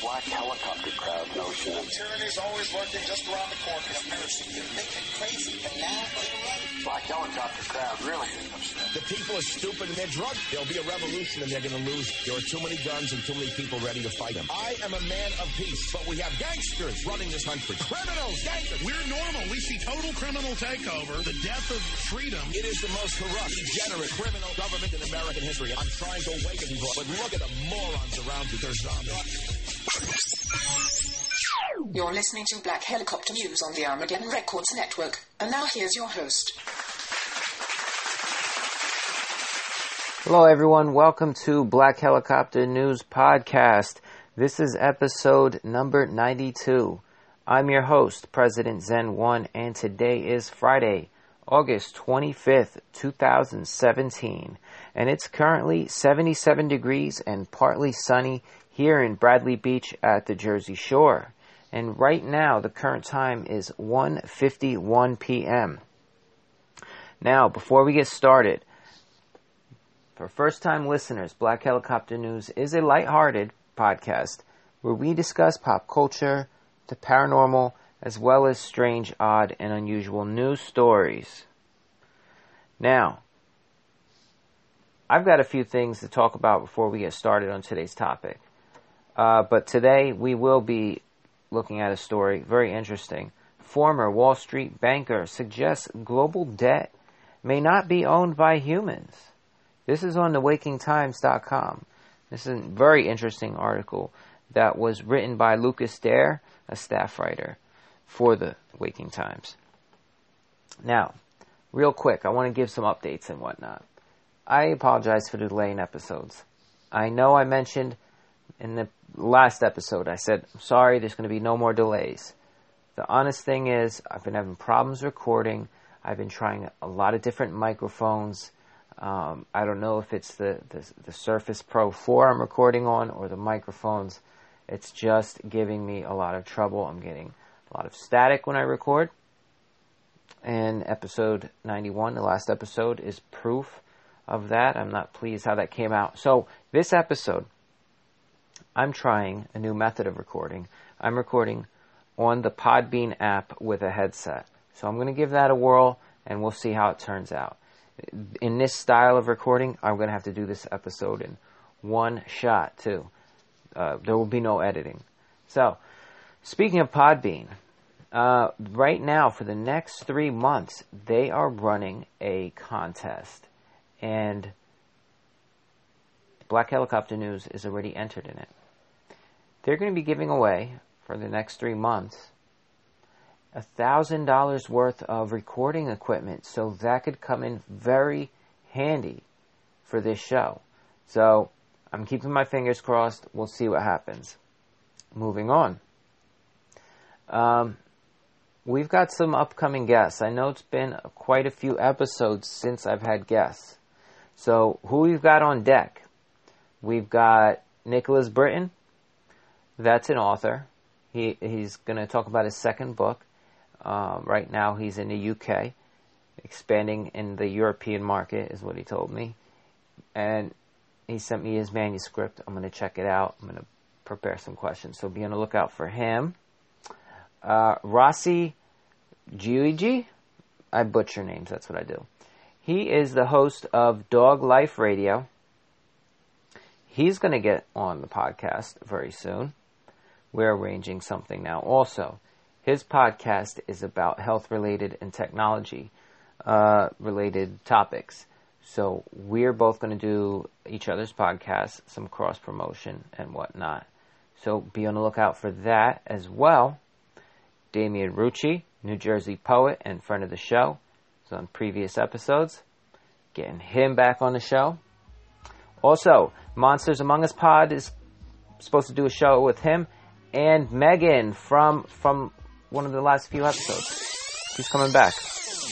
black helicopter crowd notion of Tyranny's always lurking just around the corner. You think they're crazy, but now they're right. black helicopter crowd really is upset. The people are stupid and they're drunk. There'll be a revolution and they're going to lose. There are too many guns and too many people ready to fight them. I am a man of peace, but we have gangsters running this country. Criminals, gangsters. We're normal. We see total criminal takeover, the death of freedom. It is the most corrupt, degenerate, criminal government in American history. I'm trying to awaken people, but look at the morons around you. They're zombies. You're listening to Black Helicopter News on the Armageddon Records Network. And now here's your host. Hello, everyone. Welcome to Black Helicopter News Podcast. This is episode number 92. I'm your host, President Zen1, and today is Friday, August 25th, 2017. And it's currently 77 degrees and partly sunny here in Bradley Beach at the Jersey Shore. And right now, the current time is 1:51 p.m. Now, before we get started, for first time listeners, Black Helicopter News is a lighthearted podcast where we discuss pop culture, the paranormal, as well as strange, odd, and unusual news stories. Now, I've got a few things to talk about before we get started on today's topic. Uh, but today we will be looking at a story very interesting. Former Wall Street banker suggests global debt may not be owned by humans. This is on thewakingtimes.com. This is a very interesting article that was written by Lucas Dare, a staff writer for the Waking Times. Now, real quick, I want to give some updates and whatnot. I apologize for the delay in episodes. I know I mentioned in the last episode, I said, I'm sorry, there's going to be no more delays. The honest thing is, I've been having problems recording. I've been trying a lot of different microphones. Um, I don't know if it's the, the, the Surface Pro 4 I'm recording on or the microphones. It's just giving me a lot of trouble. I'm getting a lot of static when I record. And episode 91, the last episode, is proof of that. I'm not pleased how that came out. So, this episode, I'm trying a new method of recording. I'm recording on the Podbean app with a headset. So I'm going to give that a whirl and we'll see how it turns out. In this style of recording, I'm going to have to do this episode in one shot too. Uh, there will be no editing. So, speaking of Podbean, uh, right now for the next three months, they are running a contest. And Black Helicopter News is already entered in it. They're going to be giving away for the next three months a thousand dollars worth of recording equipment, so that could come in very handy for this show. So I'm keeping my fingers crossed. We'll see what happens. Moving on. Um, we've got some upcoming guests. I know it's been quite a few episodes since I've had guests. So who we've got on deck? We've got Nicholas Britton. That's an author. He he's going to talk about his second book. Um, right now, he's in the UK, expanding in the European market, is what he told me. And he sent me his manuscript. I'm going to check it out. I'm going to prepare some questions. So be on the lookout for him. Uh, Rossi Giuigi, I butcher names. That's what I do. He is the host of Dog Life Radio. He's going to get on the podcast very soon. We're arranging something now also. His podcast is about health related and technology uh, related topics. So we're both going to do each other's podcasts, some cross promotion and whatnot. So be on the lookout for that as well. Damian Rucci, New Jersey poet and friend of the show, is on previous episodes. Getting him back on the show. Also, Monsters Among Us Pod is supposed to do a show with him and Megan from from one of the last few episodes. She's coming back.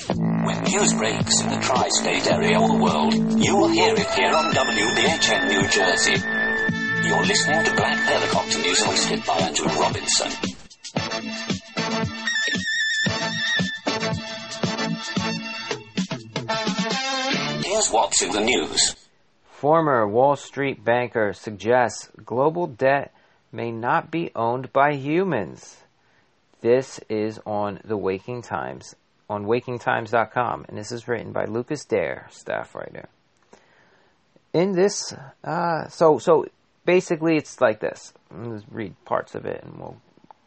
When news breaks in the tri-state area or the world, you will hear it here on WBHN New Jersey. You're listening to Black Helicopter News hosted by Andrew Robinson. Here's what's in the news. Former Wall Street banker suggests global debt may not be owned by humans. This is on the Waking Times, on wakingtimes.com, and this is written by Lucas Dare, staff writer. In this, uh, so so basically, it's like this. Let's read parts of it, and we'll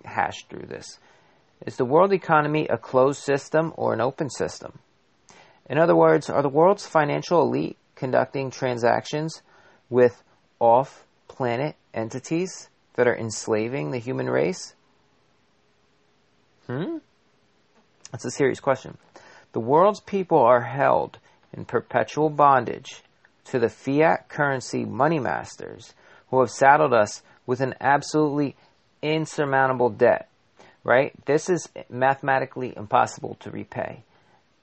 hash through this. Is the world economy a closed system or an open system? In other words, are the world's financial elite conducting transactions with off planet entities that are enslaving the human race? Hmm? That's a serious question. The world's people are held in perpetual bondage to the fiat currency money masters who have saddled us with an absolutely insurmountable debt, right? This is mathematically impossible to repay.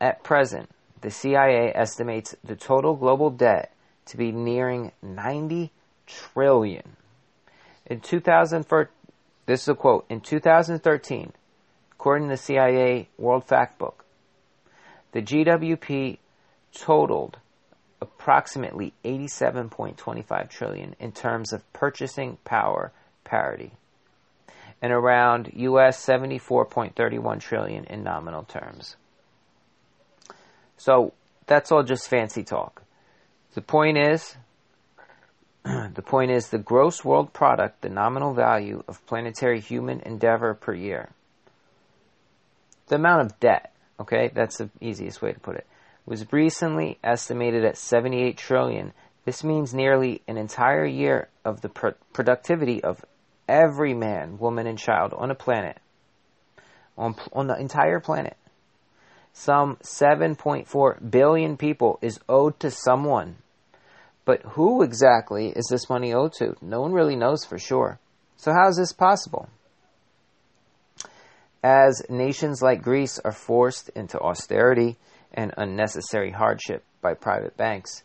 At present, the CIA estimates the total global debt to be nearing 90 trillion. In 2000, this is a quote, in 2013, according to the CIA World Factbook, the GWP totaled approximately 87.25 trillion in terms of purchasing power parity and around US 74.31 trillion in nominal terms. So that's all just fancy talk. The point is the point is the gross world product, the nominal value of planetary human endeavor per year. The amount of debt, okay, that's the easiest way to put it, was recently estimated at 78 trillion. This means nearly an entire year of the pr- productivity of every man, woman, and child on a planet, on, on the entire planet. Some 7.4 billion people is owed to someone. But who exactly is this money owed to? No one really knows for sure. So, how is this possible? As nations like Greece are forced into austerity and unnecessary hardship by private banks,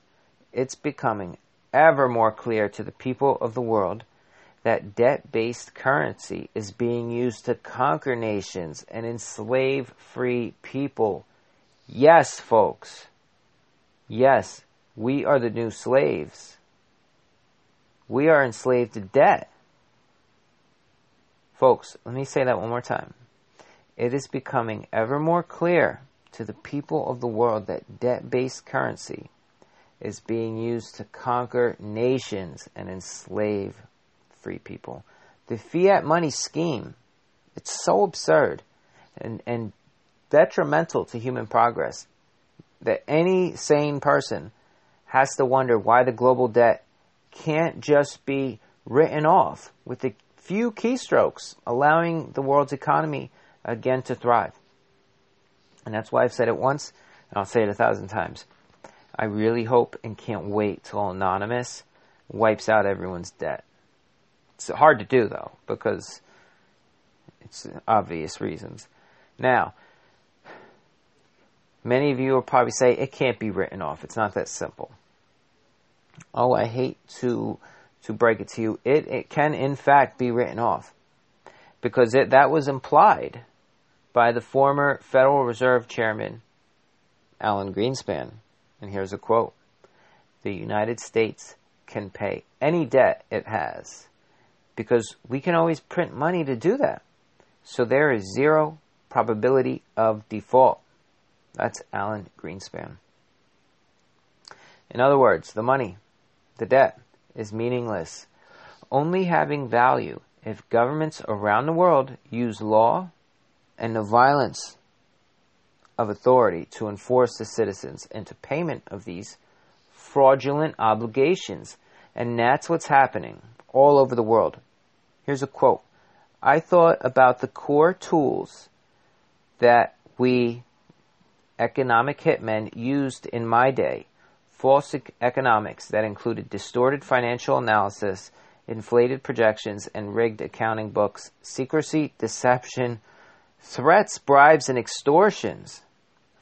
it's becoming ever more clear to the people of the world that debt based currency is being used to conquer nations and enslave free people. Yes, folks. Yes, we are the new slaves. We are enslaved to debt. Folks, let me say that one more time. It is becoming ever more clear to the people of the world that debt based currency is being used to conquer nations and enslave free people. The fiat money scheme, it's so absurd and, and detrimental to human progress that any sane person has to wonder why the global debt can't just be written off with a few keystrokes, allowing the world's economy again to thrive. And that's why I've said it once, and I'll say it a thousand times. I really hope and can't wait till Anonymous wipes out everyone's debt. It's hard to do though, because it's obvious reasons. Now, many of you will probably say it can't be written off. It's not that simple. Oh, I hate to to break it to you. It it can in fact be written off because it that was implied by the former Federal Reserve Chairman Alan Greenspan. And here's a quote: "The United States can pay any debt it has because we can always print money to do that. So there is zero probability of default. That's Alan Greenspan. In other words, the money, the debt, is meaningless, only having value if governments around the world use law and the violence of authority to enforce the citizens into payment of these fraudulent obligations. And that's what's happening all over the world. Here's a quote I thought about the core tools that we economic hitmen used in my day false economics that included distorted financial analysis, inflated projections, and rigged accounting books, secrecy, deception, threats, bribes, and extortions,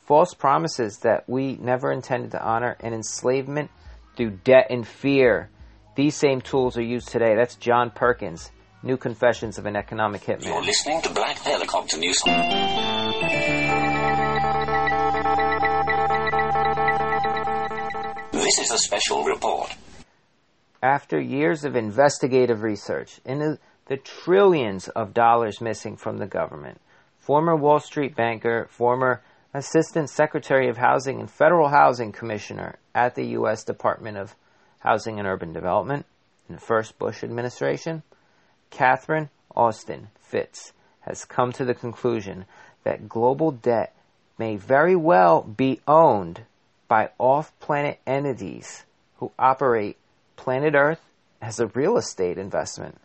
false promises that we never intended to honor, and enslavement through debt and fear. These same tools are used today. That's John Perkins, New Confessions of an Economic Hitman. You're listening to Black Helicopter News. This is a special report. after years of investigative research into the trillions of dollars missing from the government, former Wall Street banker, former Assistant Secretary of Housing and Federal Housing Commissioner at the U.S. Department of Housing and Urban Development in the first Bush administration, Catherine Austin Fitts has come to the conclusion that global debt may very well be owned by off planet entities who operate planet Earth as a real estate investment.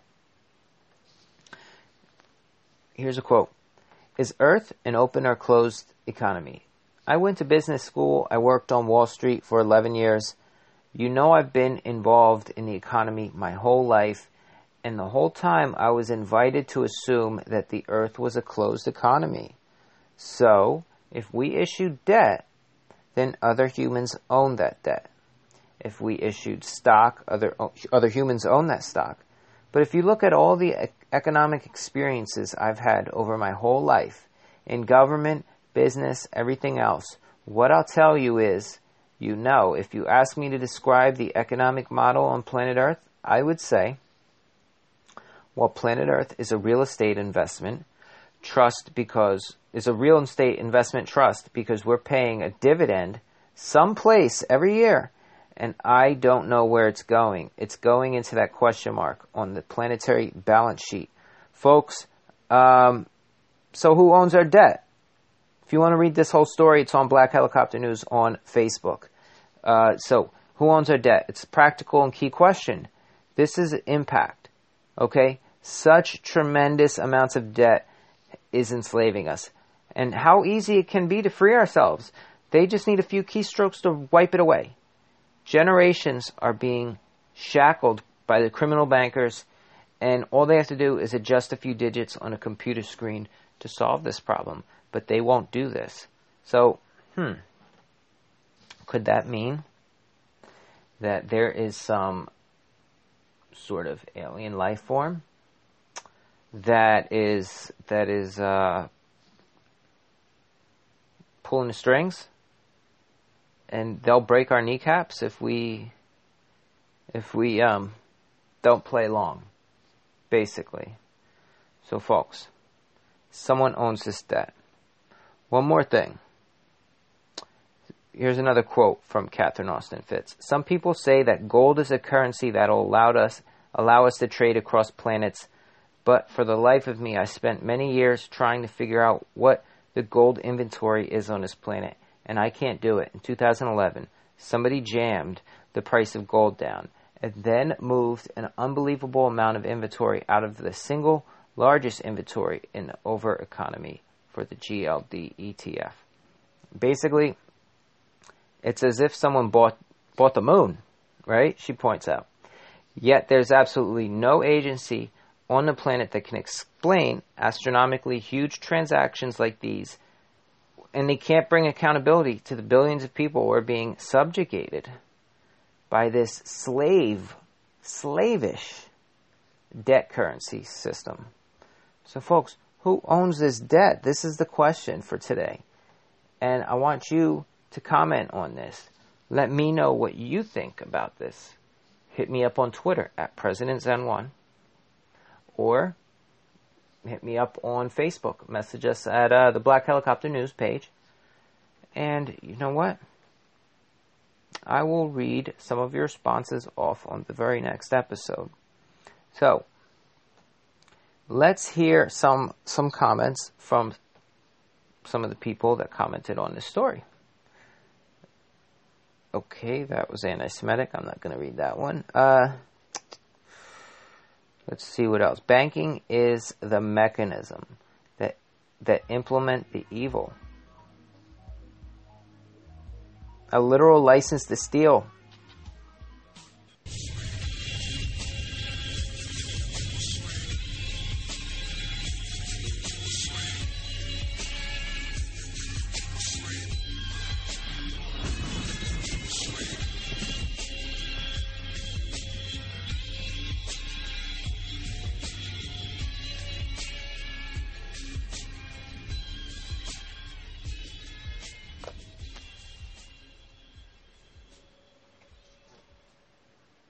Here's a quote Is Earth an open or closed economy? I went to business school. I worked on Wall Street for 11 years. You know, I've been involved in the economy my whole life, and the whole time I was invited to assume that the Earth was a closed economy. So, if we issue debt, then other humans own that debt. If we issued stock, other other humans own that stock. But if you look at all the economic experiences I've had over my whole life in government, business, everything else, what I'll tell you is, you know, if you ask me to describe the economic model on planet Earth, I would say, well, planet Earth is a real estate investment trust because is a real estate investment trust because we're paying a dividend someplace every year and I don't know where it's going. It's going into that question mark on the planetary balance sheet. Folks, um, so who owns our debt? If you want to read this whole story, it's on Black Helicopter News on Facebook. Uh, so, who owns our debt? It's a practical and key question. This is impact. Okay? Such tremendous amounts of debt is enslaving us. And how easy it can be to free ourselves. They just need a few keystrokes to wipe it away. Generations are being shackled by the criminal bankers, and all they have to do is adjust a few digits on a computer screen to solve this problem. But they won't do this. So, hmm, could that mean that there is some sort of alien life form that is that is uh, pulling the strings? and they'll break our kneecaps if we if we um, don't play long, basically. So, folks, someone owns this debt. One more thing. Here's another quote from Catherine Austin Fitts. Some people say that gold is a currency that will allow us allow us to trade across planets, but for the life of me, I spent many years trying to figure out what the gold inventory is on this planet and I can't do it. In 2011, somebody jammed the price of gold down and then moved an unbelievable amount of inventory out of the single largest inventory in the over economy for the GLD ETF. Basically, it's as if someone bought bought the moon, right? She points out. Yet there's absolutely no agency on the planet that can explain astronomically huge transactions like these and they can't bring accountability to the billions of people who are being subjugated by this slave, slavish debt currency system. So, folks, who owns this debt? This is the question for today. And I want you to comment on this. Let me know what you think about this. Hit me up on Twitter at PresidentZen1 or hit me up on Facebook. Message us at uh, the Black Helicopter News page. And you know what? I will read some of your responses off on the very next episode. So, let's hear some some comments from some of the people that commented on this story. Okay, that was anti-Semitic. I'm not going to read that one. Uh, Let's see what else. Banking is the mechanism that that implement the evil. A literal license to steal.